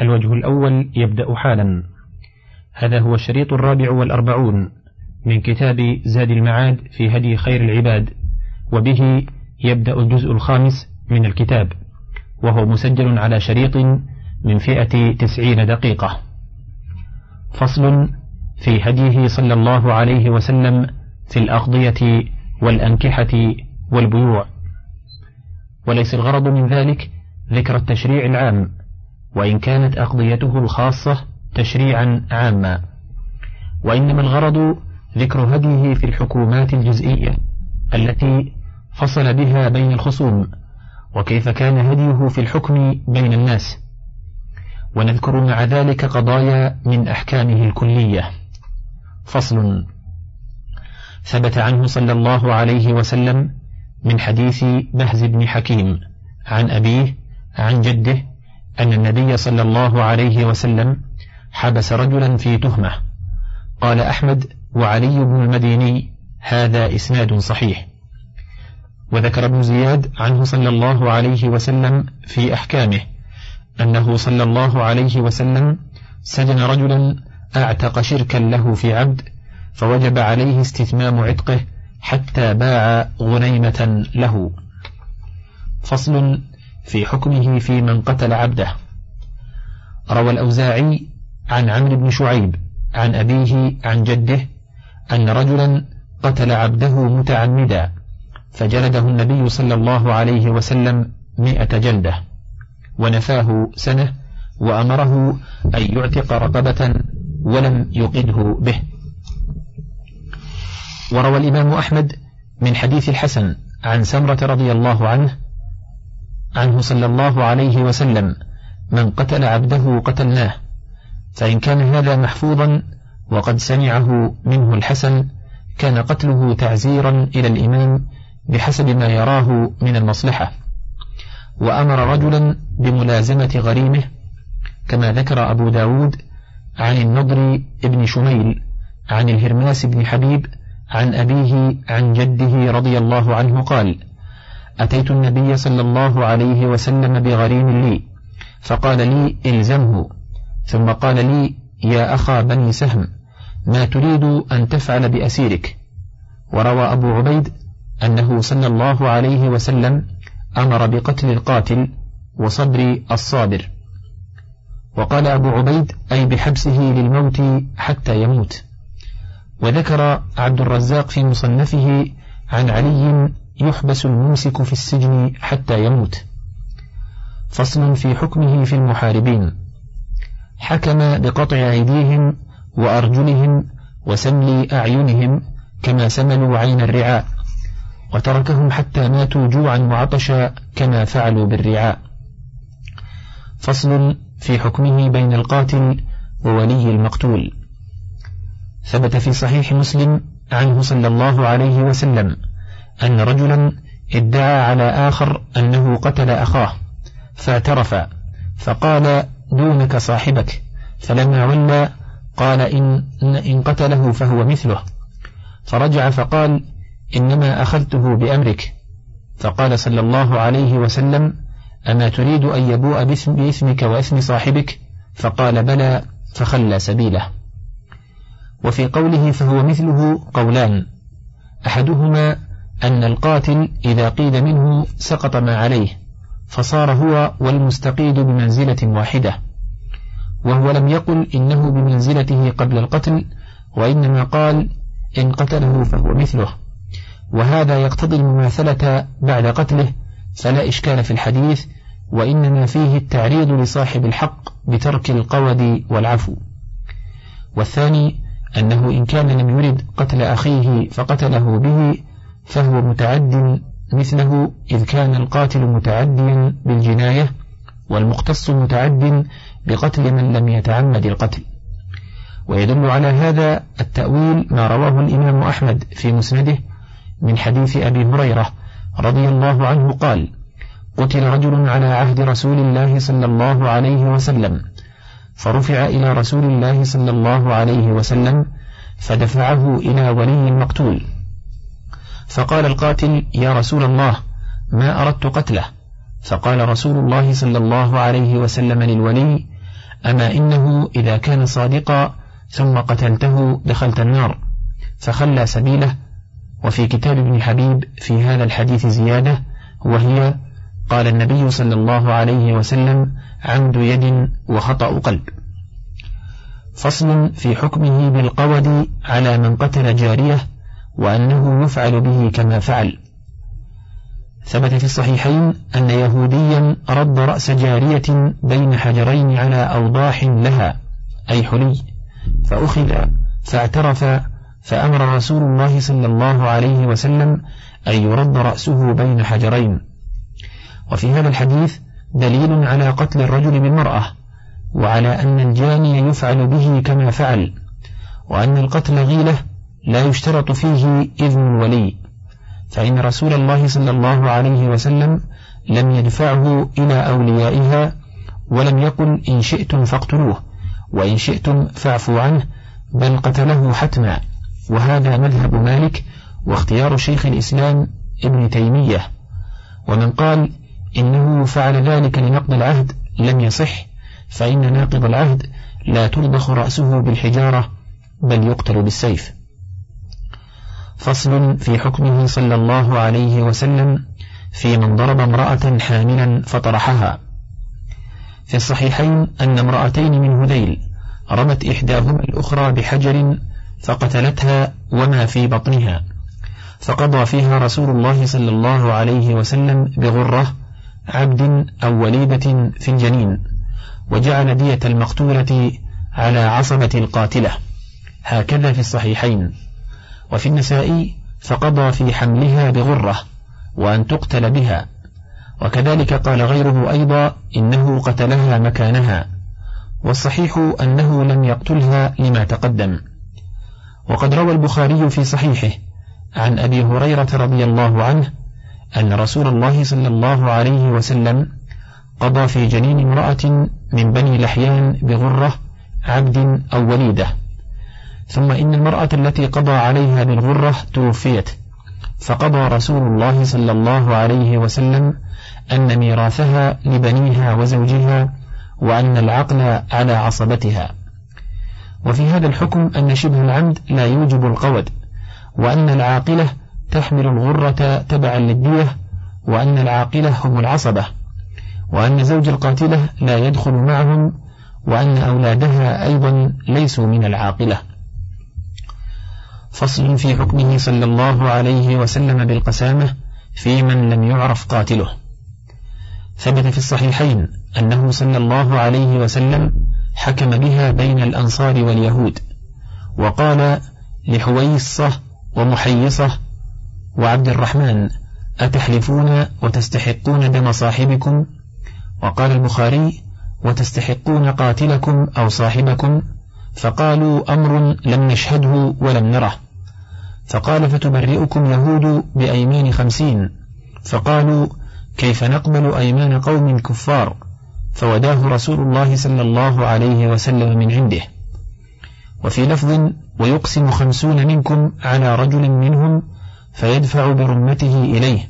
الوجه الأول يبدأ حالا. هذا هو الشريط الرابع والأربعون من كتاب زاد المعاد في هدي خير العباد وبه يبدأ الجزء الخامس من الكتاب وهو مسجل على شريط من فئة تسعين دقيقة. فصل في هديه صلى الله عليه وسلم في الأغضية والأنكحة والبيوع. وليس الغرض من ذلك ذكر التشريع العام وإن كانت أقضيته الخاصة تشريعا عاما. وإنما الغرض ذكر هديه في الحكومات الجزئية التي فصل بها بين الخصوم وكيف كان هديه في الحكم بين الناس. ونذكر مع ذلك قضايا من أحكامه الكلية. فصل. ثبت عنه صلى الله عليه وسلم من حديث بهز بن حكيم عن أبيه عن جده أن النبي صلى الله عليه وسلم حبس رجلا في تهمة. قال أحمد وعلي بن المديني هذا إسناد صحيح. وذكر ابن زياد عنه صلى الله عليه وسلم في أحكامه أنه صلى الله عليه وسلم سجن رجلا أعتق شركا له في عبد فوجب عليه استتمام عتقه حتى باع غنيمة له. فصل في حكمه في من قتل عبده. روى الأوزاعي عن عمرو بن شعيب عن أبيه عن جده أن رجلا قتل عبده متعمدا فجلده النبي صلى الله عليه وسلم مئة جلدة ونفاه سنة وأمره أن يعتق رقبة ولم يقده به. وروى الإمام أحمد من حديث الحسن عن سمرة رضي الله عنه عنه صلى الله عليه وسلم من قتل عبده قتلناه فإن كان هذا محفوظا وقد سمعه منه الحسن كان قتله تعزيرا إلى الإمام بحسب ما يراه من المصلحة. وأمر رجلا بملازمة غريمه كما ذكر أبو داود عن النضر بن شميل عن الهرماس بن حبيب عن أبيه عن جده رضي الله عنه قال أتيت النبي صلى الله عليه وسلم بغريم لي فقال لي إلزمه. ثم قال لي يا أخا بني سهم ما تريد أن تفعل بأسيرك؟ وروى أبو عبيد أنه صلى الله عليه وسلم أمر بقتل القاتل وصبر الصابر. وقال أبو عبيد أي بحبسه للموت حتى يموت. وذكر عبد الرزاق في مصنفه عن علي يحبس الممسك في السجن حتى يموت. فصل في حكمه في المحاربين. حكم بقطع أيديهم وأرجلهم وسمل أعينهم كما سملوا عين الرعاء وتركهم حتى ماتوا جوعا وعطشا كما فعلوا بالرعاء. فصل في حكمه بين القاتل وولي المقتول. ثبت في صحيح مسلم عنه صلى الله عليه وسلم أن رجلا ادعى على آخر أنه قتل أخاه فاعترف فقال دونك صاحبك. فلما ولى قال إن, إن قتله فهو مثله. فرجع فقال إنما أخذته بأمرك. فقال صلى الله عليه وسلم أما تريد أن يبوء باسمك واسم صاحبك؟ فقال بلى فخلى سبيله. وفي قوله فهو مثله قولان أحدهما أن القاتل إذا قيد منه سقط ما عليه فصار هو والمستقيد بمنزلة واحدة وهو لم يقل إنه بمنزلته قبل القتل وإنما قال إن قتله فهو مثله وهذا يقتضي المماثلة بعد قتله فلا إشكال في الحديث وإنما فيه التعريض لصاحب الحق بترك القود والعفو. والثاني أنه إن كان لم يرد قتل أخيه فقتله به فهو متعد مثله إذ كان القاتل متعديا بالجناية والمقتص متعد بقتل من لم يتعمد القتل. ويدل على هذا التأويل ما رواه الإمام أحمد في مسنده من حديث أبي هريرة رضي الله عنه قال قتل رجل على عهد رسول الله صلى الله عليه وسلم فرفع إلى رسول الله صلى الله عليه وسلم فدفعه إلى ولي المقتول فقال القاتل يا رسول الله ما أردت قتله. فقال رسول الله صلى الله عليه وسلم للولي أما إنه إذا كان صادقا ثم قتلته دخلت النار. فخلى سبيله. وفي كتاب ابن حبيب في هذا الحديث زيادة وهي قال النبي صلى الله عليه وسلم عمد يد وخطأ قلب. فصل في حكمه بالقود على من قتل جارية وأنه يفعل به كما فعل. ثبت في الصحيحين أن يهوديا رد رأس جارية بين حجرين على أوضاح لها أي حلي فأخذ فاعترف فأمر رسول الله صلى الله عليه وسلم أن يرد رأسه بين حجرين. وفي هذا الحديث دليل على قتل الرجل بالمرأة وعلى أن الجاني يفعل به كما فعل وأن القتل غيلة لا يشترط فيه إذن الولي فإن رسول الله صلى الله عليه وسلم لم يدفعه إلى أوليائها ولم يقل إن شئتم فاقتلوه وإن شئتم فاعفوا عنه بل قتله حتما. وهذا مذهب مالك واختيار شيخ الإسلام ابن تيمية. ومن قال إنه فعل ذلك لنقض العهد لم يصح فإن ناقض العهد لا ترضخ رأسه بالحجارة بل يقتل بالسيف. فصل في حكمه صلى الله عليه وسلم في من ضرب امرأة حاملا فطرحها. في الصحيحين أن امرأتين من هذيل رمت إحداهما الأخرى بحجر فقتلتها وما في بطنها فقضى فيها رسول الله صلى الله عليه وسلم بغرة عبد أو وليدة في الجنين وجعل دية المقتولة على عصبة القاتلة. هكذا في الصحيحين. وفي النسائي فقضى في حملها بغرة وأن تقتل بها. وكذلك قال غيره أيضا إنه قتلها مكانها والصحيح أنه لم يقتلها لما تقدم. وقد روى البخاري في صحيحه عن أبي هريرة رضي الله عنه أن رسول الله صلى الله عليه وسلم قضى في جنين امرأة من بني لحيان بغرة عبد أو وليدة. ثم إن المرأة التي قضى عليها بالغرة توفيت. فقضى رسول الله صلى الله عليه وسلم أن ميراثها لبنيها وزوجها وأن العقل على عصبتها. وفي هذا الحكم أن شبه العمد لا يوجب القود وأن العاقلة تحمل الغرة تبعا للدية وأن العاقلة هم العصبة وأن زوج القاتلة لا يدخل معهم وأن أولادها أيضا ليسوا من العاقلة. فصل في حكمه صلى الله عليه وسلم بالقسامة في من لم يعرف قاتله. ثبت في الصحيحين أنه صلى الله عليه وسلم حكم بها بين الأنصار واليهود وقال لحويصة ومحيصة وعبد الرحمن أتحلفون وتستحقون دم صاحبكم؟ وقال البخاري وتستحقون قاتلكم أو صاحبكم؟ فقالوا أمر لم نشهده ولم نره. فقال فتبرئكم يهود بأيمان خمسين. فقالوا كيف نقبل أيمان قوم كفار؟ فوداه رسول الله صلى الله عليه وسلم من عنده. وفي لفظ ويقسم خمسون منكم على رجل منهم فيدفع برمته إليه.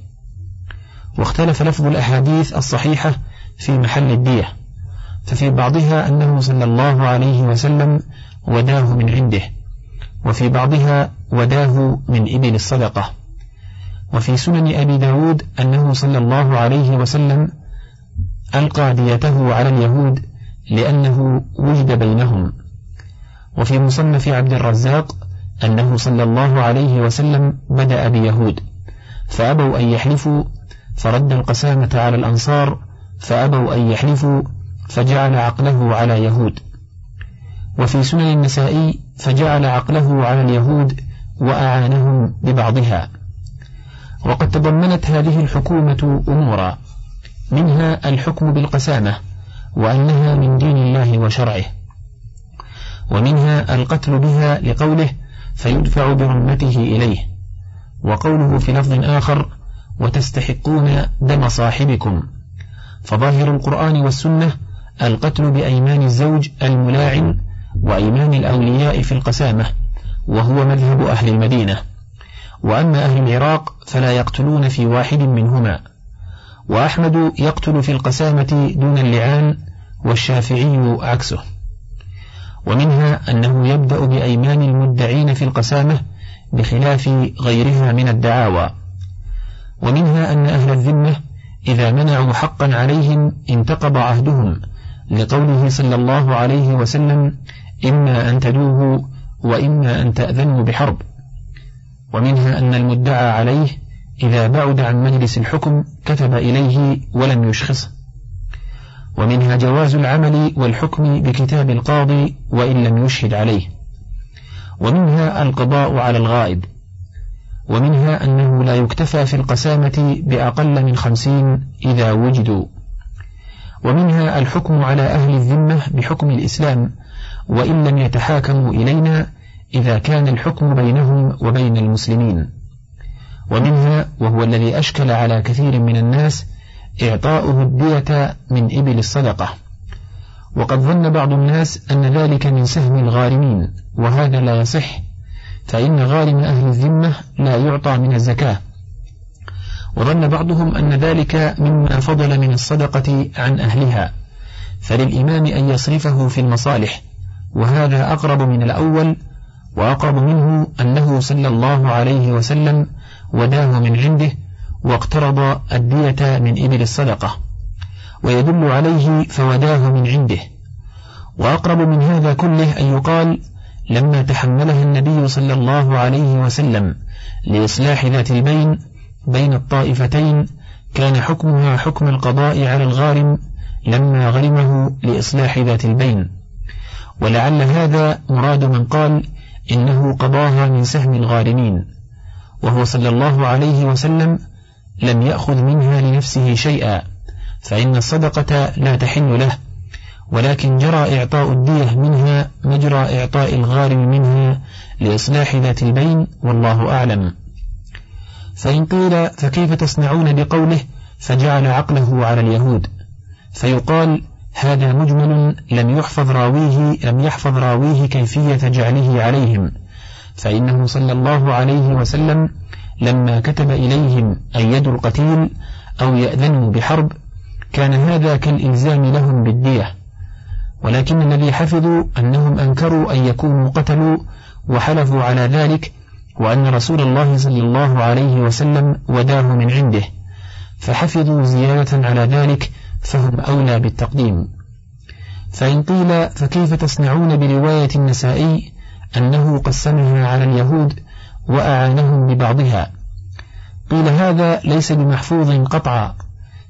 واختلف لفظ الأحاديث الصحيحة في محل الدية. ففي بعضها أنه صلى الله عليه وسلم وداه من عنده. وفي بعضها وداه من إبل الصدقة. وفي سنن أبي داود أنه صلى الله عليه وسلم ألقى ديته على اليهود لأنه وجد بينهم. وفي مصنف عبد الرزاق أنه صلى الله عليه وسلم بدأ بيهود فأبوا أن يحلفوا فرد القسامة على الأنصار فأبوا أن يحلفوا فجعل عقله على يهود. وفي سنن النسائي فجعل عقله على اليهود وأعانهم ببعضها. وقد تضمنت هذه الحكومة أمورا. منها الحكم بالقسامة وأنها من دين الله وشرعه. ومنها القتل بها لقوله فيدفع برمته إليه. وقوله في لفظ آخر وتستحقون دم صاحبكم. فظاهر القرآن والسنة القتل بأيمان الزوج الملاعن وأيمان الأولياء في القسامة. وهو مذهب أهل المدينة. وأما أهل العراق فلا يقتلون في واحد منهما. وأحمد يقتل في القسامة دون اللعان والشافعي عكسه. ومنها أنه يبدأ بأيمان المدعين في القسامة بخلاف غيرها من الدعاوى. ومنها أن أهل الذمة إذا منعوا حقا عليهم انتقض عهدهم لقوله صلى الله عليه وسلم إما أن تدوه وإما أن تأذنوا بحرب. ومنها أن المدعى عليه إذا بعد عن مجلس الحكم كتب إليه ولم يشخصه. ومنها جواز العمل والحكم بكتاب القاضي وإن لم يشهد عليه. ومنها القضاء على الغائب. ومنها أنه لا يكتفى في القسامة بأقل من خمسين إذا وجدوا. ومنها الحكم على أهل الذمة بحكم الإسلام وإن لم يتحاكموا إلينا إذا كان الحكم بينهم وبين المسلمين. ومنها وهو الذي أشكل على كثير من الناس إعطاؤه الدية من إبل الصدقة. وقد ظن بعض الناس أن ذلك من سهم الغارمين وهذا لا يصح فإن غارم أهل الذمة لا يعطى من الزكاة. وظن بعضهم أن ذلك مما فضل من الصدقة عن أهلها فللإمام أن يصرفه في المصالح. وهذا أقرب من الأول وأقرب منه أنه صلى الله عليه وسلم وداه من عنده واقترض الدية من إبل الصدقة ويدل عليه فوداه من عنده. وأقرب من هذا كله أن يقال لما تحملها النبي صلى الله عليه وسلم لإصلاح ذات البين بين الطائفتين كان حكمها حكم القضاء على الغارم لما غرمه لإصلاح ذات البين. ولعل هذا مراد من قال إنه قضاها من سهم الغارمين وهو صلى الله عليه وسلم لم يأخذ منها لنفسه شيئا فإن الصدقة لا تحل له ولكن جرى إعطاء الدية منها مجرى إعطاء الغارم منها لإصلاح ذات البين والله أعلم. فإن قيل فكيف تصنعون بقوله فجعل عقله على اليهود؟ فيقال هذا مجمل لم يحفظ راويه لم يحفظ راويه كيفية جعله عليهم. فإنه صلى الله عليه وسلم لما كتب إليهم أن القتيل أو يأذنوا بحرب كان هذا كالإلزام لهم بالدية. ولكن الذي حفظوا أنهم أنكروا أن يكونوا قتلوا وحلفوا على ذلك وأن رسول الله صلى الله عليه وسلم وداه من عنده. فحفظوا زيادة على ذلك فهم أولى بالتقديم. فإن قيل فكيف تصنعون برواية النسائي أنه قسمها على اليهود وأعانهم ببعضها؟ قيل هذا ليس بمحفوظ قطعا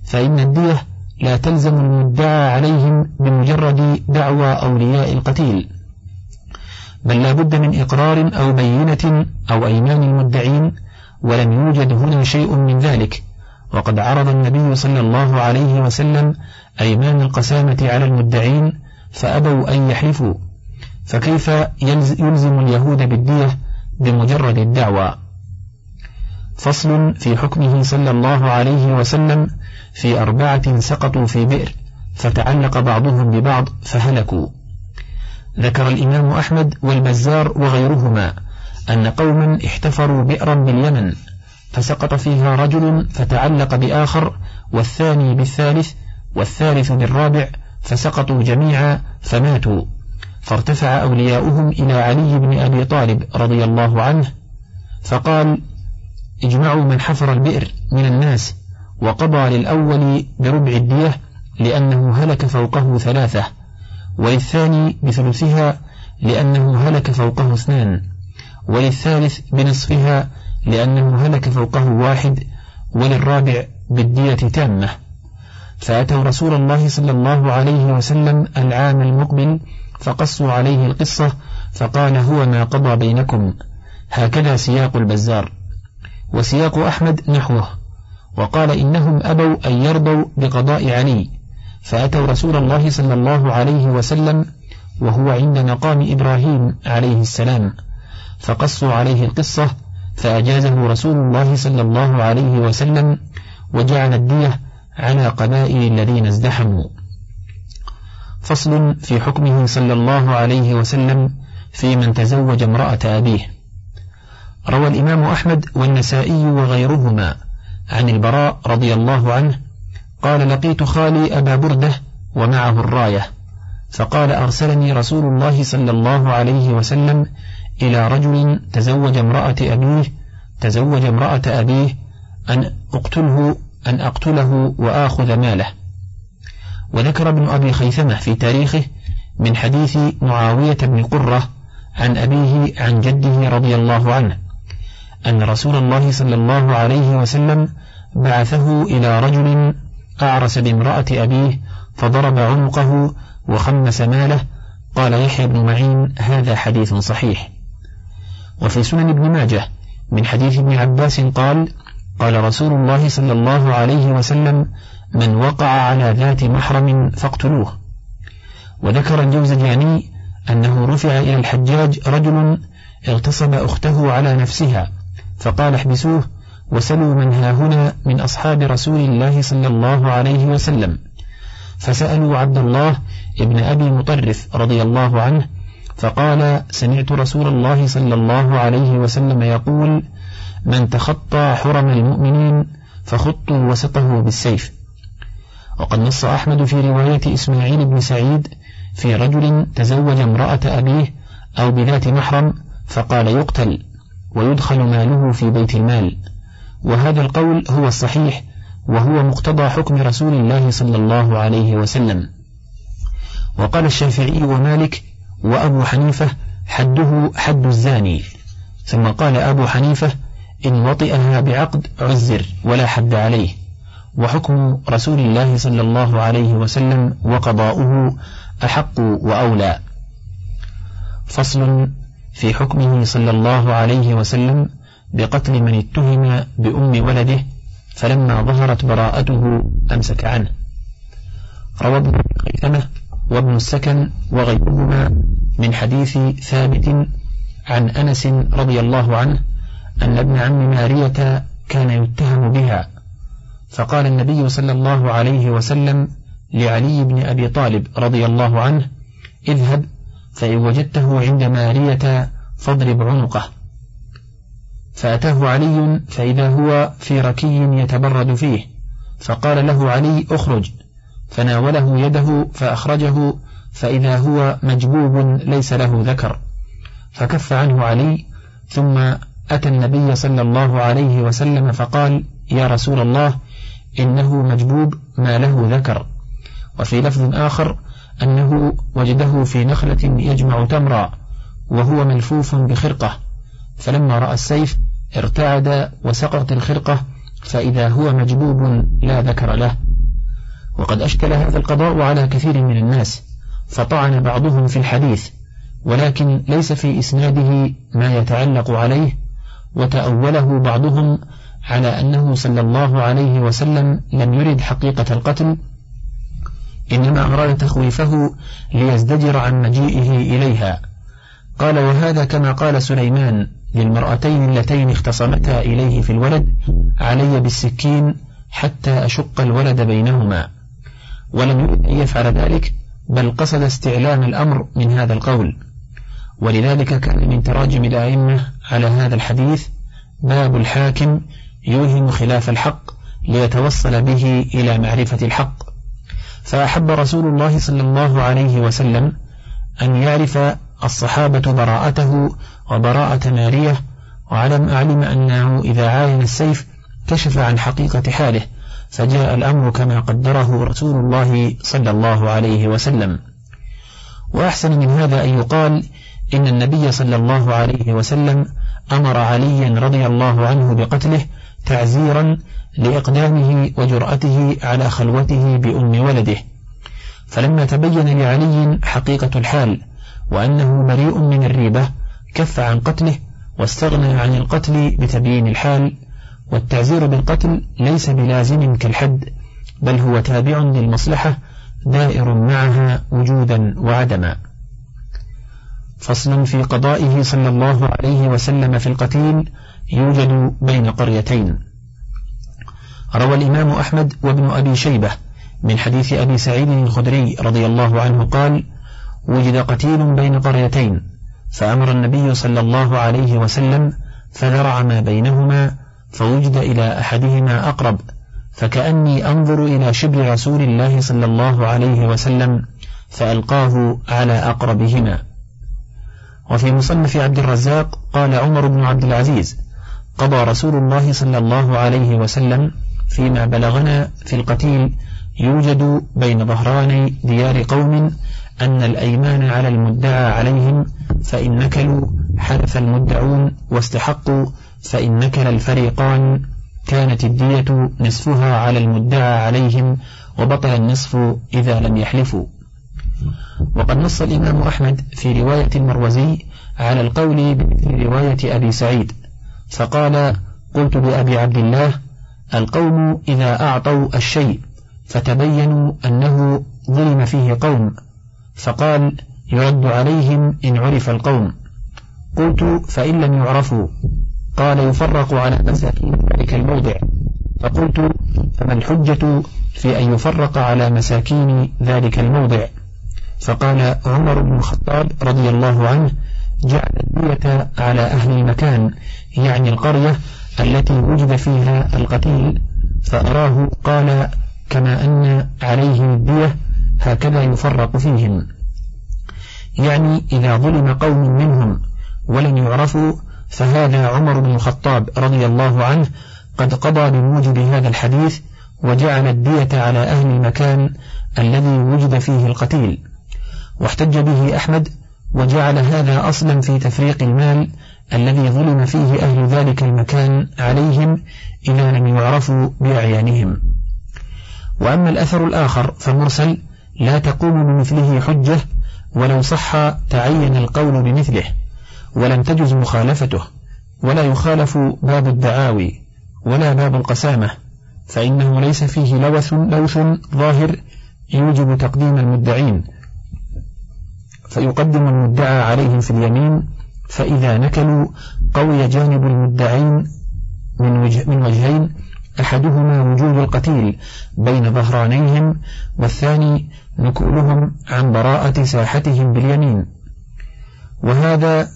فإن الدية لا تلزم المدعى عليهم بمجرد دعوى أولياء القتيل بل لا بد من إقرار أو بينة أو أيمان المدعين ولم يوجد هنا شيء من ذلك. وقد عرض النبي صلى الله عليه وسلم أيمان القسامة على المدعين فأبوا أن يحلفوا. فكيف يلزم اليهود بالدية بمجرد الدعوى؟ فصل في حكمه صلى الله عليه وسلم في أربعة سقطوا في بئر فتعلق بعضهم ببعض فهلكوا. ذكر الإمام أحمد والبزار وغيرهما أن قوما احتفروا بئرا باليمن فسقط فيها رجل فتعلق بآخر والثاني بالثالث والثالث بالرابع فسقطوا جميعا فماتوا. فارتفع أولياؤهم إلى علي بن أبي طالب رضي الله عنه فقال اجمعوا من حفر البئر من الناس وقضى للأول بربع الدية لأنه هلك فوقه ثلاثة وللثاني بثلثها لأنه هلك فوقه اثنان وللثالث بنصفها لأنه هلك فوقه واحد وللرابع بالدية تامة. فأتوا رسول الله صلى الله عليه وسلم العام المقبل فقصوا عليه القصة فقال هو ما قضى بينكم. هكذا سياق البزار. وسياق أحمد نحوه. وقال إنهم أبوا أن يرضوا بقضاء علي. فأتوا رسول الله صلى الله عليه وسلم وهو عند مقام إبراهيم عليه السلام. فقصوا عليه القصة فأجازه رسول الله صلى الله عليه وسلم وجعل الدية على قبائل الذين ازدحموا. فصل في حكمه صلى الله عليه وسلم في من تزوج امرأة أبيه. روى الإمام أحمد والنسائي وغيرهما عن البراء رضي الله عنه قال لقيت خالي أبا بردة ومعه الراية فقال أرسلني رسول الله صلى الله عليه وسلم إلى رجل تزوج امرأة أبيه تزوج امرأة أبيه أن أقتله أن أقتله وآخذ ماله. وذكر ابن أبي خيثمة في تاريخه من حديث معاوية بن قرة عن أبيه عن جده رضي الله عنه أن رسول الله صلى الله عليه وسلم بعثه إلى رجل أعرس بامرأة أبيه فضرب عنقه وخمس ماله. قال يحيى بن معين هذا حديث صحيح. وفي سنن ابن ماجه من حديث ابن عباس قال قال رسول الله صلى الله عليه وسلم من وقع على ذات محرم فاقتلوه وذكر الجوزجاني أنه رفع إلى الحجاج رجل اغتصب أخته على نفسها فقال احبسوه وسلوا من ها هنا من أصحاب رسول الله صلى الله عليه وسلم فسألوا عبد الله ابن أبي مطرف رضي الله عنه فقال سمعت رسول الله صلى الله عليه وسلم يقول من تخطى حرم المؤمنين فخطوا وسطه بالسيف. وقد نص أحمد في رواية إسماعيل بن سعيد في رجل تزوج امرأة أبيه أو بذات محرم فقال يقتل ويدخل ماله في بيت المال. وهذا القول هو الصحيح وهو مقتضى حكم رسول الله صلى الله عليه وسلم. وقال الشافعي ومالك وأبو حنيفة حده حد الزاني. ثم قال أبو حنيفة إن وطئها بعقد عزر ولا حد عليه. وحكم رسول الله صلى الله عليه وسلم وقضاؤه أحق وأولى. فصل في حكمه صلى الله عليه وسلم بقتل من اتهم بأم ولده فلما ظهرت براءته أمسك عنه. روى ابن خيثمة وابن السكن وغيرهما من حديث ثابت عن أنس رضي الله عنه أن ابن عم مارية كان يتهم بها. فقال النبي صلى الله عليه وسلم لعلي بن أبي طالب رضي الله عنه اذهب فإن وجدته عند مارية فاضرب عنقه. فأتاه علي فإذا هو في ركي يتبرد فيه فقال له علي اخرج. فناوله يده فأخرجه فإذا هو مجبوب ليس له ذكر. فكف عنه علي ثم أتى النبي صلى الله عليه وسلم فقال يا رسول الله إنه مجبوب ما له ذكر. وفي لفظ آخر أنه وجده في نخلة يجمع تمرا وهو ملفوف بخرقة. فلما رأى السيف ارتعد وسقط الخرقة فإذا هو مجبوب لا ذكر له. وقد أشكل هذا القضاء على كثير من الناس فطعن بعضهم في الحديث ولكن ليس في إسناده ما يتعلق عليه وتأوله بعضهم على أنه صلى الله عليه وسلم لم يرد حقيقة القتل إنما أراد تخويفه ليزدجر عن مجيئه إليها. قال وهذا كما قال سليمان للمرأتين اللتين اختصمتا إليه في الولد علي بالسكين حتى أشق الولد بينهما. ولم يرد أن يفعل ذلك بل قصد استعلام الأمر من هذا القول. ولذلك كان من تراجم الأئمة على هذا الحديث باب الحاكم يوهم خلاف الحق ليتوصل به إلى معرفة الحق. فأحب رسول الله صلى الله عليه وسلم أن يعرف الصحابة براءته وبراءة مارية وعلم أعلم أنه إذا عاين السيف كشف عن حقيقة حاله. فجاء الأمر كما قدره رسول الله صلى الله عليه وسلم. وأحسن من هذا أن يقال إن النبي صلى الله عليه وسلم أمر عليا رضي الله عنه بقتله تعزيرا لإقدامه وجرأته على خلوته بأم ولده. فلما تبين لعلي حقيقة الحال وأنه بريء من الريبة كف عن قتله واستغنى عن القتل بتبيين الحال والتعزير بالقتل ليس بلازم كالحد بل هو تابع للمصلحة دائر معها وجودا وعدما. فصل في قضائه صلى الله عليه وسلم في القتيل يوجد بين قريتين. روى الإمام أحمد وابن أبي شيبة من حديث أبي سعيد الخدري رضي الله عنه قال وجد قتيل بين قريتين فأمر النبي صلى الله عليه وسلم فذرع ما بينهما فوجد إلى أحدهما أقرب فكأني أنظر إلى شبر رسول الله صلى الله عليه وسلم فألقاه على أقربهما. وفي مصنف عبد الرزاق قال عمر بن عبد العزيز قضى رسول الله صلى الله عليه وسلم فيما بلغنا في القتيل يوجد بين ظهراني ديار قوم أن الأيمان على المدعى عليهم فإن نكلوا حدث المدعون واستحقوا فإن نكل الفريقان كانت الدية نصفها على المدعى عليهم وبطل النصف إذا لم يحلفوا. وقد نص الإمام أحمد في رواية المروزي على القول بمثل رواية أبي سعيد فقال قلت لأبي عبد الله القوم إذا أعطوا الشيء فتبينوا أنه ظلم فيه قوم فقال يرد عليهم إن عرف القوم. قلت فإن لم يعرفوا. قال يفرق على مساكين ذلك الموضع. فقلت فما الحجة في أن يفرق على مساكين ذلك الموضع؟ فقال عمر بن الخطاب رضي الله عنه جعل الدية على أهل المكان يعني القرية التي وجد فيها القتيل فأراه قال كما أن عليهم الدية هكذا يفرق فيهم. يعني إذا ظلم قوم منهم ولن يعرفوا فهذا عمر بن الخطاب رضي الله عنه قد قضى بموجب هذا الحديث وجعل الدية على أهل المكان الذي وجد فيه القتيل. واحتج به أحمد وجعل هذا أصلا في تفريق المال الذي ظلم فيه أهل ذلك المكان عليهم إذا لم يعرفوا بأعيانهم. وأما الأثر الآخر فمرسل لا تقوم بمثله حجة ولو صح تعين القول بمثله. ولم تجز مخالفته ولا يخالف باب الدعاوي ولا باب القسامة فإنه ليس فيه لوث لوث ظاهر يوجب تقديم المدعين. فيقدم المدعى عليهم في اليمين فإذا نكلوا قوي جانب المدعين من, وجه من وجهين أحدهما وجود القتيل بين ظهرانيهم والثاني نكولهم عن براءة ساحتهم باليمين. وهذا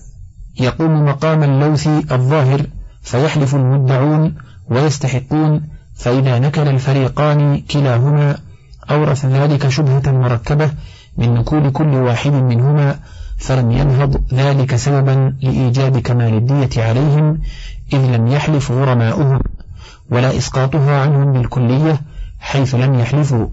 يقوم مقام اللوث الظاهر فيحلف المدعون ويستحقون فإذا نكل الفريقان كلاهما أورث ذلك شبهة مركبة من نكول كل واحد منهما فلم ينهض ذلك سببا لإيجاب كمال الدية عليهم إذ لم يحلف غرماؤهم ولا إسقاطها عنهم بالكلية حيث لم يحلفوا.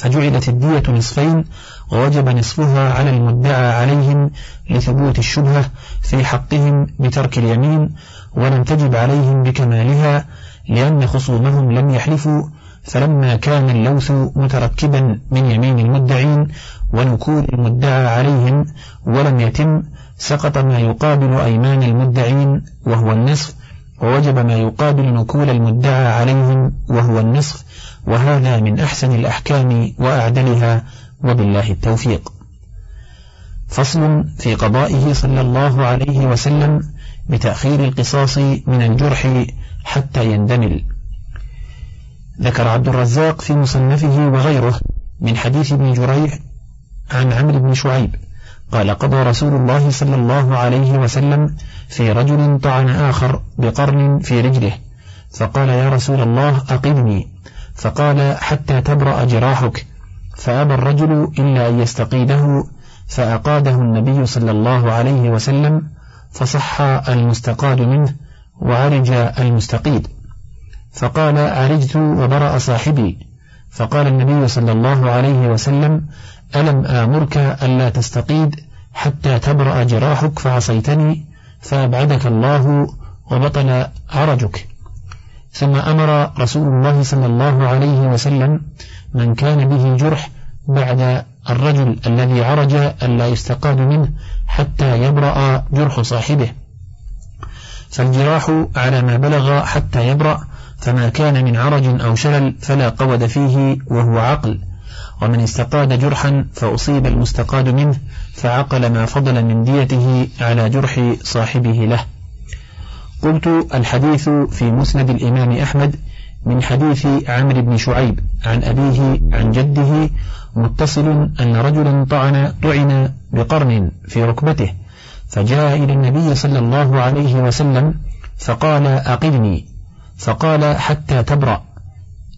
فجعلت الدية نصفين ووجب نصفها على المدعى عليهم لثبوت الشبهة في حقهم بترك اليمين ولم تجب عليهم بكمالها لأن خصومهم لم يحلفوا فلما كان اللوث متركبا من يمين المدعين ونكول المدعى عليهم ولم يتم سقط ما يقابل أيمان المدعين وهو النصف ووجب ما يقابل نكول المدعى عليهم وهو النصف وهذا من أحسن الأحكام وأعدلها وبالله التوفيق. فصل في قضائه صلى الله عليه وسلم بتأخير القصاص من الجرح حتى يندمل. ذكر عبد الرزاق في مصنفه وغيره من حديث ابن جريح عن عمرو بن شعيب قال قضى رسول الله صلى الله عليه وسلم في رجل طعن آخر بقرن في رجله فقال يا رسول الله أقمني. فقال حتى تبرأ جراحك. فأبى الرجل إلا أن يستقيده فأقاده النبي صلى الله عليه وسلم فصح المستقاد منه وعرج المستقيد. فقال عرجت وبرأ صاحبي. فقال النبي صلى الله عليه وسلم ألم آمرك ألا تستقيد حتى تبرأ جراحك فعصيتني فأبعدك الله وبطل عرجك. ثم أمر رسول الله صلى الله عليه وسلم من كان به جرح بعد الرجل الذي عرج ألا يستقاد منه حتى يبرأ جرح صاحبه. فالجراح على ما بلغ حتى يبرأ فما كان من عرج أو شلل فلا قود فيه وهو عقل. ومن استقاد جرحا فأصيب المستقاد منه فعقل ما فضل من ديته على جرح صاحبه له. قلت الحديث في مسند الإمام أحمد من حديث عمرو بن شعيب عن أبيه عن جده متصل أن رجلا طعن طعن بقرن في ركبته فجاء إلى النبي صلى الله عليه وسلم فقال أقلني فقال حتى تبرأ.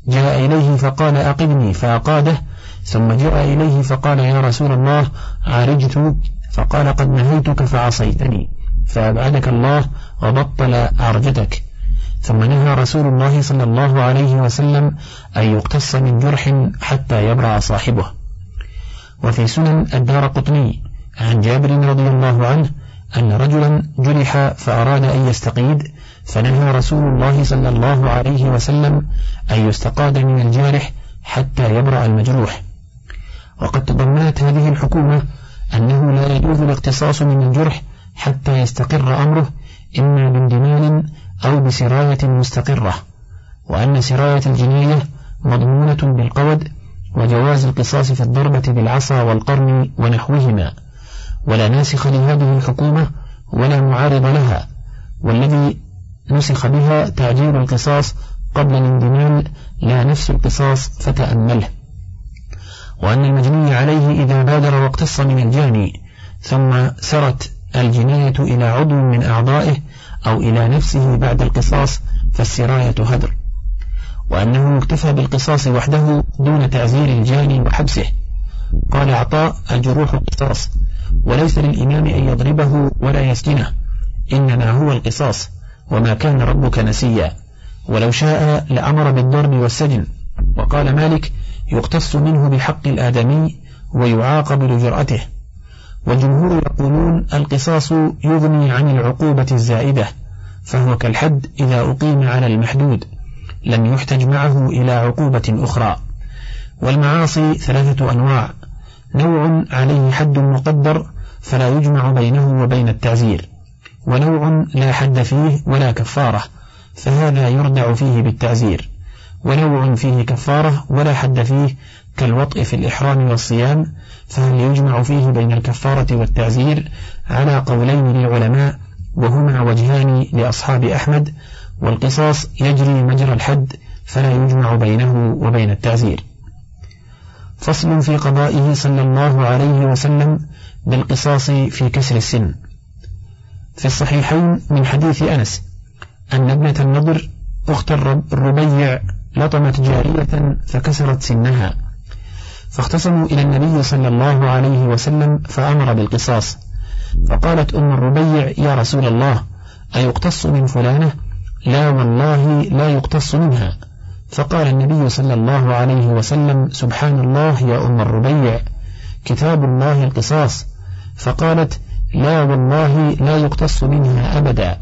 جاء إليه فقال أقبني فأقاده ثم جاء إليه فقال يا رسول الله عرجت فقال قد نهيتك فعصيتني فأبعدك الله وبطل عرجتك ثم نهى رسول الله صلى الله عليه وسلم أن يقتص من جرح حتى يبرع صاحبه. وفي سنن الدار قطني عن جابر رضي الله عنه أن رجلا جرح فأراد أن يستقيد فنهى رسول الله صلى الله عليه وسلم أن يستقاد من الجارح حتى يبرأ المجروح. وقد تضمنت هذه الحكومة أنه لا يجوز الاقتصاص من الجرح حتى يستقر أمره إما باندمال أو بسراية مستقرة وأن سراية الجناية مضمونة بالقود وجواز القصاص في الضربة بالعصا والقرن ونحوهما ولا ناسخ لهذه الحكومة ولا معارض لها والذي نسخ بها تعجيل القصاص قبل الاندمال لا نفس القصاص فتأمله. وأن المجني عليه إذا بادر واقتص من الجاني ثم سرت الجناية إلى عضو من أعضائه أو إلى نفسه بعد القصاص فالسراية هدر. وأنه اكتفى بالقصاص وحده دون تعزير الجاني وحبسه. قال عطاء الجروح قصاص وليس للإمام أن يضربه ولا يسجنه. إنما هو القصاص وما كان ربك نسيا. ولو شاء لأمر بالضرب والسجن. وقال مالك يقتص منه بحق الآدمي ويعاقب لجرأته. والجمهور يقولون القصاص يغني عن العقوبة الزائدة فهو كالحد إذا أقيم على المحدود لم يحتج معه إلى عقوبة أخرى. والمعاصي ثلاثة أنواع نوع عليه حد مقدر فلا يجمع بينه وبين التعزير ونوع لا حد فيه ولا كفارة فهذا يردع فيه بالتعزير ونوع فيه كفارة ولا حد فيه كالوطء في الإحرام والصيام فهل يجمع فيه بين الكفارة والتعزير؟ على قولين للعلماء وهما وجهان لأصحاب أحمد والقصاص يجري مجرى الحد فلا يجمع بينه وبين التعزير. فصل في قضائه صلى الله عليه وسلم بالقصاص في كسر السن. في الصحيحين من حديث أنس أن ابنة النضر أخت الربيع لطمت جارية فكسرت سنها. فاختصموا إلى النبي صلى الله عليه وسلم فأمر بالقصاص. فقالت أم الربيع يا رسول الله أيقتص من فلانة؟ لا والله لا يقتص منها. فقال النبي صلى الله عليه وسلم سبحان الله يا أم الربيع كتاب الله القصاص. فقالت لا والله لا يقتص منها أبدا.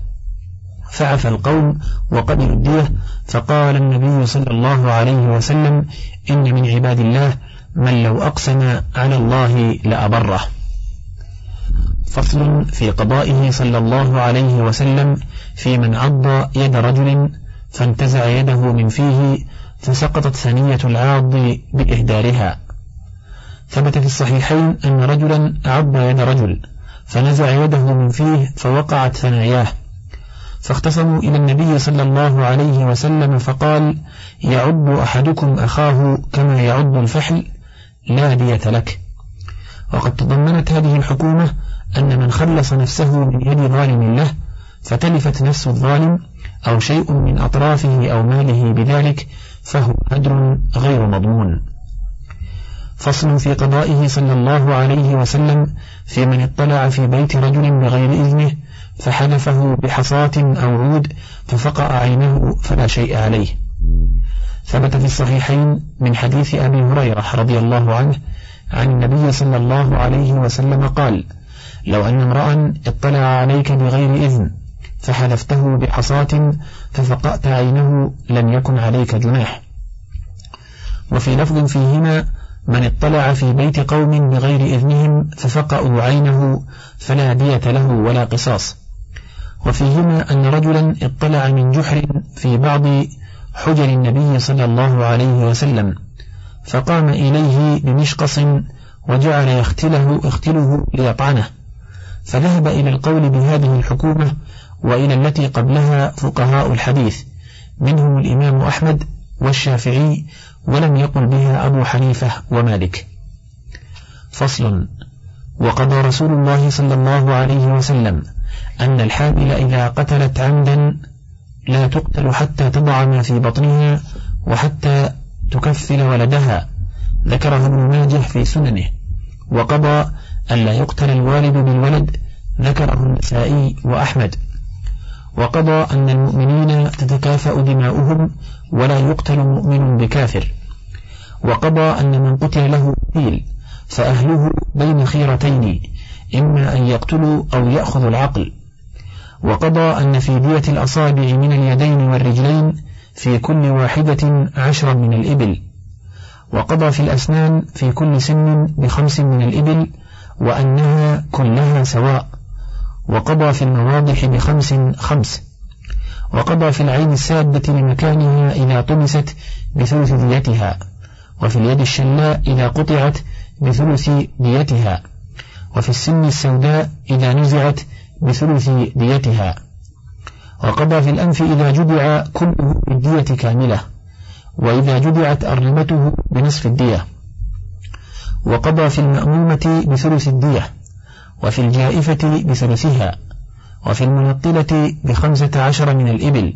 فعفى القوم وقبلوا الدية. فقال النبي صلى الله عليه وسلم إن من عباد الله من لو أقسم على الله لأبره. فصل في قضائه صلى الله عليه وسلم في من عض يد رجل فانتزع يده من فيه فسقطت ثنية العاض بإهدارها. ثبت في الصحيحين أن رجلا عض يد رجل فنزع يده من فيه فوقعت ثناياه. فاختصموا إلى النبي صلى الله عليه وسلم فقال يعض أحدكم أخاه كما يعض الفحل لا دية لك. وقد تضمنت هذه الحكومة أن من خلص نفسه من يد ظالم له فتلفت نفس الظالم أو شيء من أطرافه أو ماله بذلك فهو هدر غير مضمون. فصل في قضائه صلى الله عليه وسلم في من اطلع في بيت رجل بغير إذنه فحلفه بحصاة أو عود ففقأ عينه فلا شيء عليه. ثبت في الصحيحين من حديث أبي هريرة رضي الله عنه عن النبي صلى الله عليه وسلم قال لو أن امرأ اطلع عليك بغير إذن فحلفته بحصاة ففقأت عينه لم يكن عليك جناح وفي لفظ فيهما من اطلع في بيت قوم بغير إذنهم ففقأوا عينه فلا دية له ولا قصاص وفيهما أن رجلا اطلع من جحر في بعض حجر النبي صلى الله عليه وسلم فقام إليه بمشقص وجعل يختله اختله ليطعنه. فذهب إلى القول بهذه الحكومة وإلى التي قبلها فقهاء الحديث منهم الإمام أحمد والشافعي ولم يقل بها أبو حنيفة ومالك. فصل وقضى رسول الله صلى الله عليه وسلم أن الحامل إذا قتلت عمدا لا تقتل حتى تضع ما في بطنها وحتى تكفل ولدها. ذكره ابن ماجه في سننه. وقضى أن لا يقتل الوالد بالولد ذكره النسائي وأحمد. وقضى أن المؤمنين تتكافأ دماؤهم ولا يقتل مؤمن بكافر. وقضى أن من قتل له قتيل فأهله بين خيرتين إما أن يقتلوا أو يأخذوا العقل. وقضى أن في دية الأصابع من اليدين والرجلين في كل واحدة عشرا من الإبل وقضى في الأسنان في كل سن بخمس من الإبل وأنها كلها سواء وقضى في المواضح بخمس خمس وقضى في العين السادة لمكانها إذا طمست بثلث ديتها وفي اليد الشلاء إذا قطعت بثلث ديتها وفي السن السوداء إذا نزعت بثلث ديتها. وقضى في الأنف إذا جدع كله بالدية كاملة وإذا جدعت أرنبته بنصف الدية. وقضى في المأمومة بثلث الدية وفي الجائفة بثلثها وفي المنطلة بخمسة عشر من الإبل.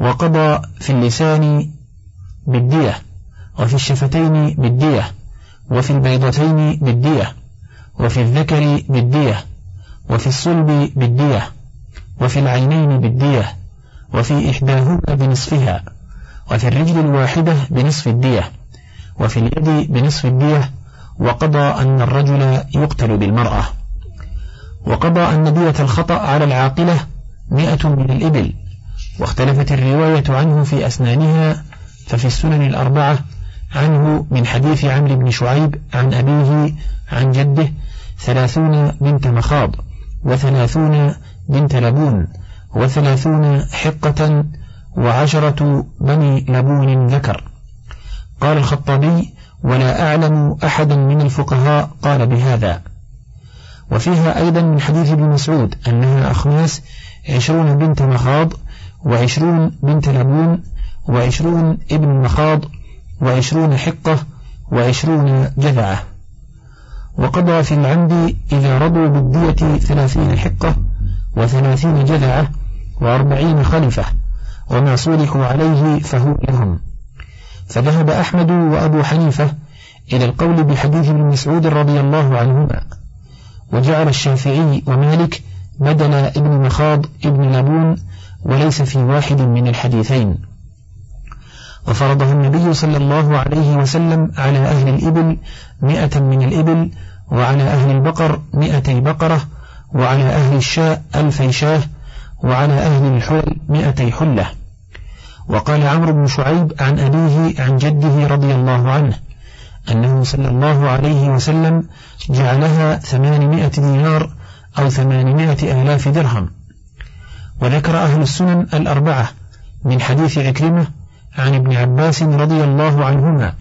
وقضى في اللسان بالدية وفي الشفتين بالدية وفي البيضتين بالدية وفي الذكر بالدية. وفي الصلب بالدية وفي العينين بالدية وفي إحداهما بنصفها وفي الرجل الواحدة بنصف الدية وفي اليد بنصف الدية وقضى أن الرجل يقتل بالمرأة. وقضى أن دية الخطأ على العاقلة مئة من الإبل واختلفت الرواية عنه في أسنانها ففي السنن الأربعة عنه من حديث عمرو بن شعيب عن أبيه عن جده ثلاثون بنت مخاض. وثلاثون بنت لبون وثلاثون حقة وعشرة بني لبون ذكر. قال الخطابي ولا أعلم أحدا من الفقهاء قال بهذا. وفيها أيضا من حديث ابن مسعود أنها أخماس عشرون بنت مخاض وعشرون بنت لبون وعشرون ابن مخاض وعشرون حقة وعشرون جذعة. وقضى في العمد إذا رضوا بالدية ثلاثين حقة وثلاثين جذعة وأربعين خلفة وما صولحوا عليه فهو لهم فذهب أحمد وأبو حنيفة إلى القول بحديث ابن مسعود رضي الله عنهما وجعل الشافعي ومالك بدل ابن مخاض ابن لبون وليس في واحد من الحديثين. وفرضه النبي صلى الله عليه وسلم على أهل الإبل مئة من الإبل وعلى أهل البقر مئتي بقرة وعلى أهل الشاء ألفي شاه وعلى أهل الحول مئتي حلة. وقال عمرو بن شعيب عن أبيه عن جده رضي الله عنه أنه صلى الله عليه وسلم جعلها ثمانمائة دينار أو ثمانمائة آلاف درهم. وذكر أهل السنن الأربعة من حديث عكرمة عن ابن عباس رضي الله عنهما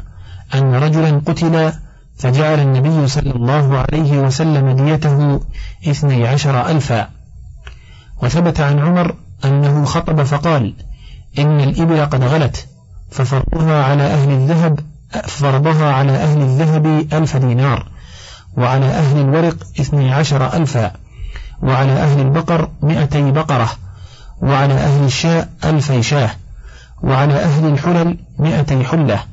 أن رجلا قتل فجعل النبي صلى الله عليه وسلم ديته اثني عشر ألفا. وثبت عن عمر أنه خطب فقال إن الإبل قد غلت ففرضها على أهل الذهب فرضها على أهل الذهب ألف دينار وعلى أهل الورق اثني عشر ألفا وعلى أهل البقر مئتي بقرة وعلى أهل الشاء ألفي شاه. وعلى أهل الحلل مئتي حلة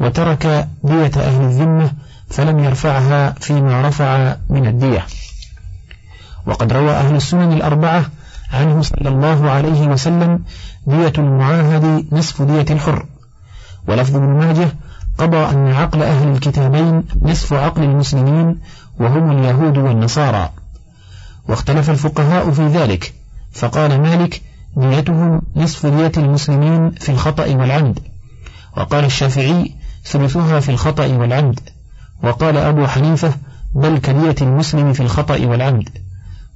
وترك دية أهل الذمة فلم يرفعها فيما رفع من الدية. وقد روى أهل السنن الأربعة عنه صلى الله عليه وسلم دية المعاهد نصف دية الحر. ولفظ ابن ماجه قضى أن عقل أهل الكتابين نصف عقل المسلمين وهم اليهود والنصارى. واختلف الفقهاء في ذلك فقال مالك ديتهم نصف دية المسلمين في الخطأ والعمد. وقال الشافعي ثلثها في الخطأ والعمد. وقال أبو حنيفة بل كدية المسلم في الخطأ والعمد.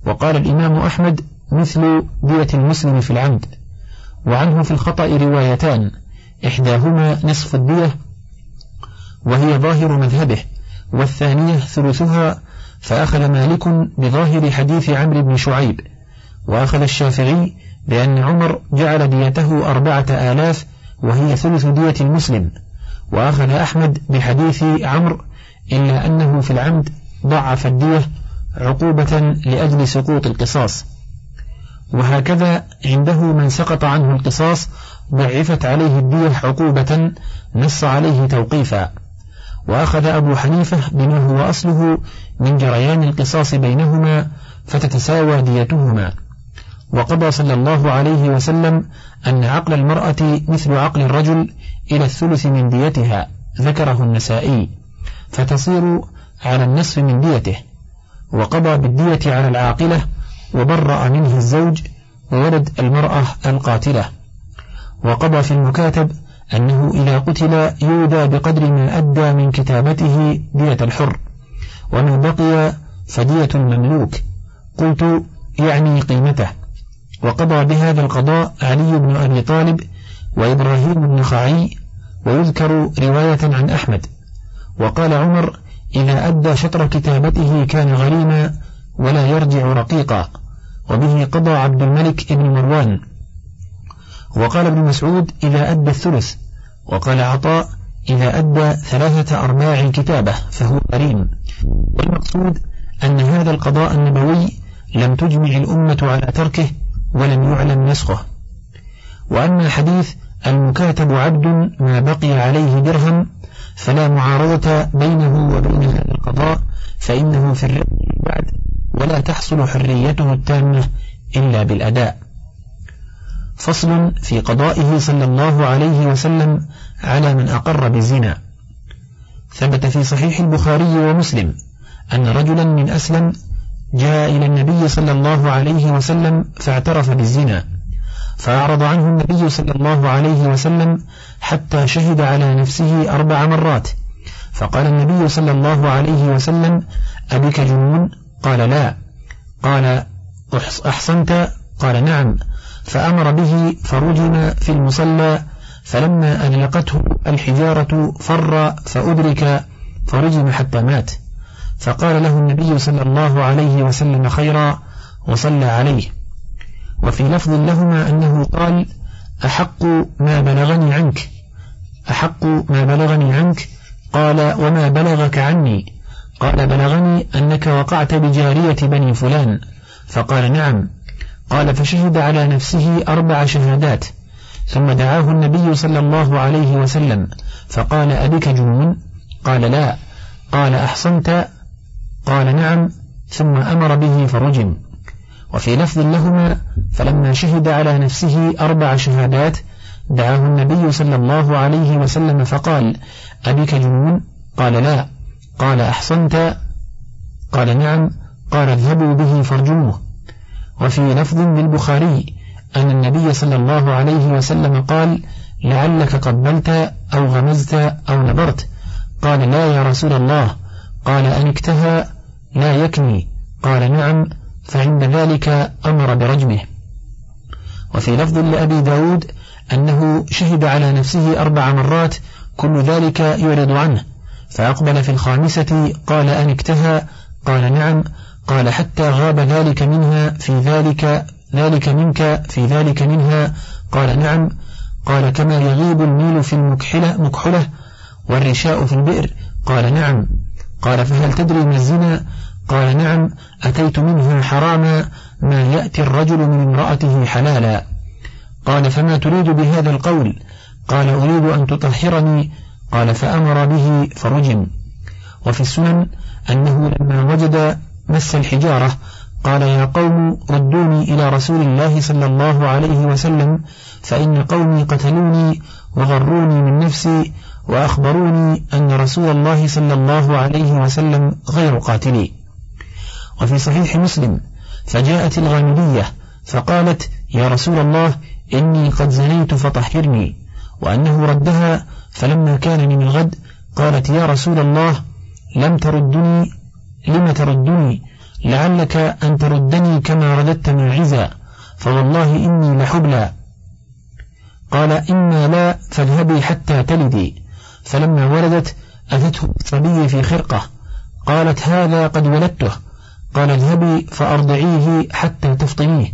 وقال الإمام أحمد مثل دية المسلم في العمد. وعنه في الخطأ روايتان. إحداهما نصف الدية وهي ظاهر مذهبه. والثانية ثلثها فأخذ مالك بظاهر حديث عمرو بن شعيب. وأخذ الشافعي بأن عمر جعل ديته أربعة آلاف وهي ثلث دية المسلم وأخذ أحمد بحديث عمرو إلا أنه في العمد ضعف الدية عقوبة لأجل سقوط القصاص. وهكذا عنده من سقط عنه القصاص ضعفت عليه الدية عقوبة نص عليه توقيفا. وأخذ أبو حنيفة بما هو أصله من جريان القصاص بينهما فتتساوى ديتهما. وقضى صلى الله عليه وسلم أن عقل المرأة مثل عقل الرجل إلى الثلث من ديتها ذكره النسائي. فتصير على النصف من ديته. وقضى بالدية على العاقلة وبرأ منه الزوج وولد المرأة القاتلة. وقضى في المكاتب أنه إذا قتل يودى بقدر ما أدى من كتابته دية الحر. وما بقي فدية المملوك. قلت يعني قيمته. وقضى بهذا القضاء علي بن أبي طالب وإبراهيم بن خعي ويذكر رواية عن أحمد. وقال عمر إذا أدى شطر كتابته كان غريما ولا يرجع رقيقا وبه قضى عبد الملك بن مروان. وقال ابن مسعود إذا أدى الثلث. وقال عطاء إذا أدى ثلاثة أرباع الكتابة فهو غريم والمقصود أن هذا القضاء النبوي لم تجمع الأمة على تركه ولم يعلم نسخه. وأما حديث المكاتب عبد ما بقي عليه درهم فلا معارضة بينه وبين القضاء فإنه في بعد ولا تحصل حريته التامة إلا بالأداء. فصل في قضائه صلى الله عليه وسلم على من أقر بالزنا. ثبت في صحيح البخاري ومسلم أن رجلا من أسلم جاء إلى النبي صلى الله عليه وسلم فاعترف بالزنا فأعرض عنه النبي صلى الله عليه وسلم حتى شهد على نفسه أربع مرات. فقال النبي صلى الله عليه وسلم أبك جنون قال لا. قال أحصنت؟ قال نعم. فأمر به فرجم في المصلى فلما ألقته الحجارة فر فأدرك فرجم حتى مات. فقال له النبي صلى الله عليه وسلم خيرا وصلى عليه. وفي لفظ لهما أنه قال أحق ما بلغني عنك. أحق ما بلغني عنك. قال وما بلغك عني. قال بلغني أنك وقعت بجارية بني فلان. فقال نعم. قال فشهد على نفسه أربع شهادات. ثم دعاه النبي صلى الله عليه وسلم. فقال أبك جنون؟ قال لا. قال أحصنت قال نعم ثم أمر به فرجم. وفي لفظ لهما فلما شهد على نفسه أربع شهادات دعاه النبي صلى الله عليه وسلم فقال أبك جنون؟ قال لا. قال أحصنت؟ قال نعم. قال اذهبوا به فارجموه. وفي لفظ للبخاري أن النبي صلى الله عليه وسلم قال لعلك قبلت أو غمزت أو نبرت. قال لا يا رسول الله. قال أنكتها لا يكني؟ قال نعم فعند ذلك أمر برجمه. وفي لفظ لأبي داود أنه شهد على نفسه أربع مرات كل ذلك يعرض عنه. فأقبل في الخامسة قال أنكتها قال نعم قال حتى غاب ذلك منها في ذلك ذلك منك في ذلك منها. قال نعم قال كما يغيب النيل في المكحلة مكحلة والرشاء في البئر. قال نعم قال فهل تدري ما الزنا؟ قال نعم أتيت منها حراما ما يأتي الرجل من امرأته حلالا. قال فما تريد بهذا القول؟ قال أريد أن تطهرني. قال فأمر به فرجم. وفي السنن أنه لما وجد مس الحجارة قال يا قوم ردوني إلى رسول الله صلى الله عليه وسلم فإن قومي قتلوني وغروني من نفسي وأخبروني أن رسول الله صلى الله عليه وسلم غير قاتلي. وفي صحيح مسلم فجاءت الغامدية فقالت يا رسول الله إني قد زنيت فطهرني وأنه ردها فلما كان من الغد قالت يا رسول الله لم تردني لم تردني لعلك أن تردني كما رددت معزا فوالله إني لحبلى. قال إما لا فاذهبي حتى تلدي. فلما ولدت أتته الصبي في خرقة. قالت هذا قد ولدته. قال اذهبي فأرضعيه حتى تفطميه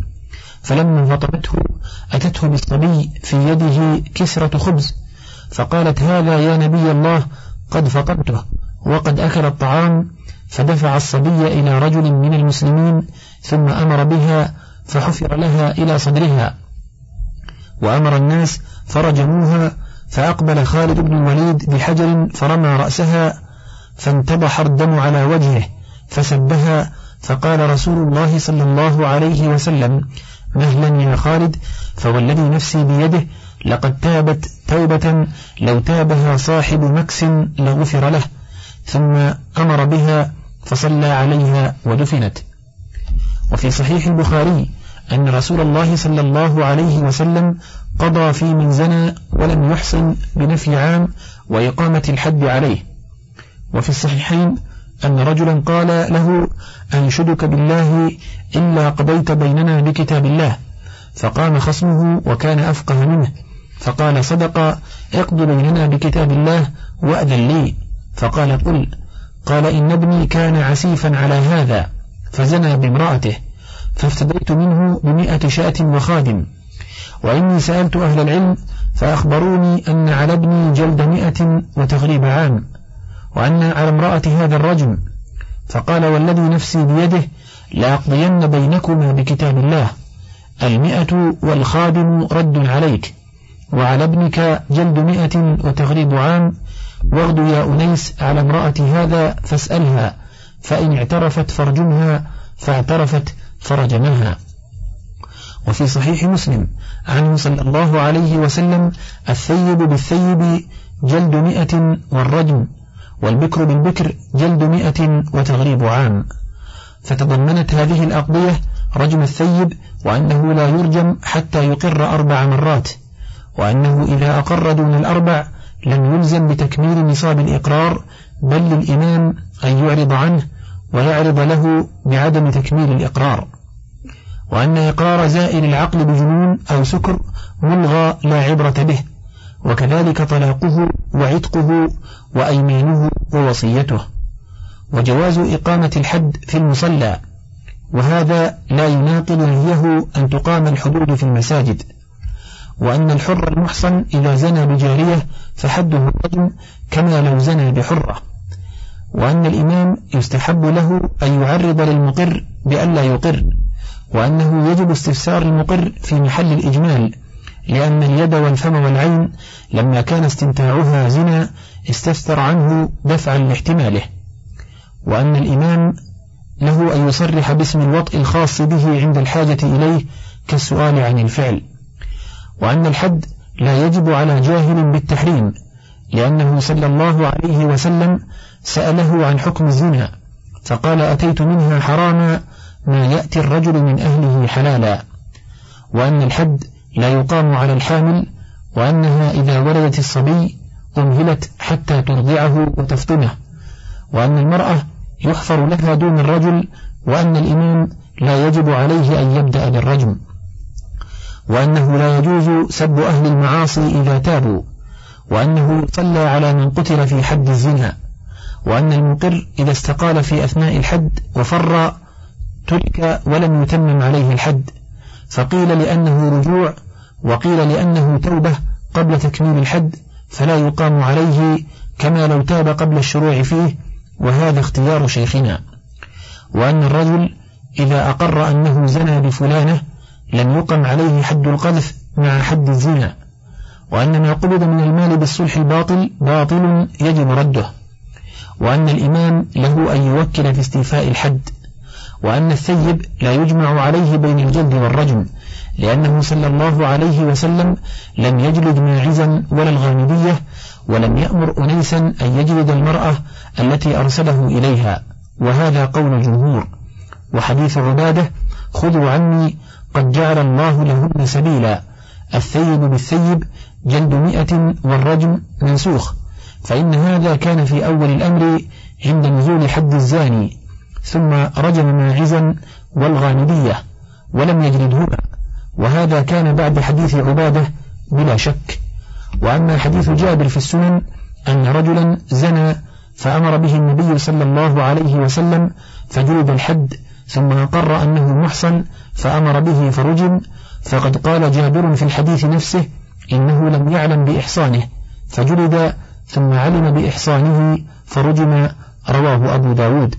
فلما فطمته أتته بالصبي في يده كسرة خبز فقالت هذا يا نبي الله قد فطمته وقد أكل الطعام فدفع الصبي إلى رجل من المسلمين ثم أمر بها فحفر لها إلى صدرها. وأمر الناس فرجموها فأقبل خالد بن الوليد بحجر فرمى رأسها فانتبح الدم على وجهه فسبها فقال رسول الله صلى الله عليه وسلم مهلا يا خالد فوالذي نفسي بيده لقد تابت توبة لو تابها صاحب مكس لغفر له ثم أمر بها فصلى عليها ودفنت. وفي صحيح البخاري أن رسول الله صلى الله عليه وسلم قضى في من زنى ولم يحصن بنفي عام وإقامة الحد عليه. وفي الصحيحين أن رجلا قال له أنشدك بالله إلا قضيت بيننا بكتاب الله. فقام خصمه وكان أفقه منه. فقال صدق اقض بيننا بكتاب الله وأذن لي. فقال قل. قال إن ابني كان عسيفا على هذا. فزنى بامرأته. فافتديت منه بمئة شاة وخادم. وإني سألت أهل العلم فأخبروني أن على ابني جلد مئة وتغريب عام. وأن على امرأة هذا الرجل. فقال والذي نفسي بيده لأقضين بينكما بكتاب الله. المئة والخادم رد عليك. وعلى ابنك جلد مئة وتغريب عام. واغد يا أنيس على امرأة هذا فاسألها. فإن اعترفت فرجمها فاعترفت فرجمها. وفي صحيح مسلم عنه صلى الله عليه وسلم الثيب بالثيب جلد مئة والرجم. والبكر بالبكر جلد مئة وتغريب عام. فتضمنت هذه الأقضية رجم الثيب وأنه لا يرجم حتى يقر أربع مرات وأنه إذا أقر دون الأربع لم يلزم بتكميل نصاب الإقرار بل للإمام أن يعرض عنه ويعرض له بعدم تكميل الإقرار. وأن إقرار زائل العقل بجنون أو سكر ملغى لا عبرة به. وكذلك طلاقه وعتقه وأيمانه ووصيته. وجواز إقامة الحد في المصلى وهذا لا يناقض نهيه أن تقام الحدود في المساجد. وأن الحر المحصن إذا زنى بجارية فحده الرجم كما لو زنى بحرة. وأن الإمام يستحب له أن يعرض للمقر بألا يقر وأنه يجب استفسار المقر في محل الإجمال. لأن اليد والفم والعين لما كان استمتاعها زنا استفسر عنه دفعا لاحتماله. وأن الإمام له أن يصرح باسم الوطء الخاص به عند الحاجة إليه كالسؤال عن الفعل. وأن الحد لا يجب على جاهل بالتحريم لأنه صلى الله عليه وسلم سأله عن حكم الزنا فقال أتيت منها حراما ما يأتي الرجل من أهله حلالا. وأن الحد لا يقام على الحامل وأنها إذا ولدت الصبي أمهلت حتى ترضعه وتفطمه وأن المرأة يحفر لها دون الرجل وأن الإمام لا يجب عليه أن يبدأ بالرجم وأنه لا يجوز سب أهل المعاصي إذا تابوا وأنه صلى على من قتل في حد الزنا وأن المقر إذا استقال في أثناء الحد وفر ترك ولم يتمم عليه الحد. فقيل لأنه رجوع وقيل لأنه توبة قبل تكميل الحد فلا يقام عليه كما لو تاب قبل الشروع فيه وهذا اختيار شيخنا. وأن الرجل إذا أقر أنه زنى بفلانة لم يقم عليه حد القذف مع حد الزنا وأن ما قبض من المال بالصلح الباطل باطل يجب رده وأن الإمام له أن يوكل في استيفاء الحد. وأن الثيب لا يجمع عليه بين الجلد والرجم لأنه صلى الله عليه وسلم لم يجلد ماعزا ولا الغامدية ولم يأمر أنيسا أن يجلد المرأة التي أرسله إليها. وهذا قول الجمهور. وحديث عبادة خذوا عني قد جعل الله لهن سبيلا. الثيب بالثيب جلد مئة والرجم منسوخ. فإن هذا كان في أول الأمر عند نزول حد الزاني. ثم رجم ماعزا والغامدية ولم يجلدهما. وهذا كان بعد حديث عبادة بلا شك. وأما حديث جابر في السنن أن رجلا زنى فأمر به النبي صلى الله عليه وسلم فجلد الحد ثم أقر أنه محصن فأمر به فرجم. فقد قال جابر في الحديث نفسه إنه لم يعلم بإحصانه فجلد ثم علم بإحصانه فرجم رواه أبو داود.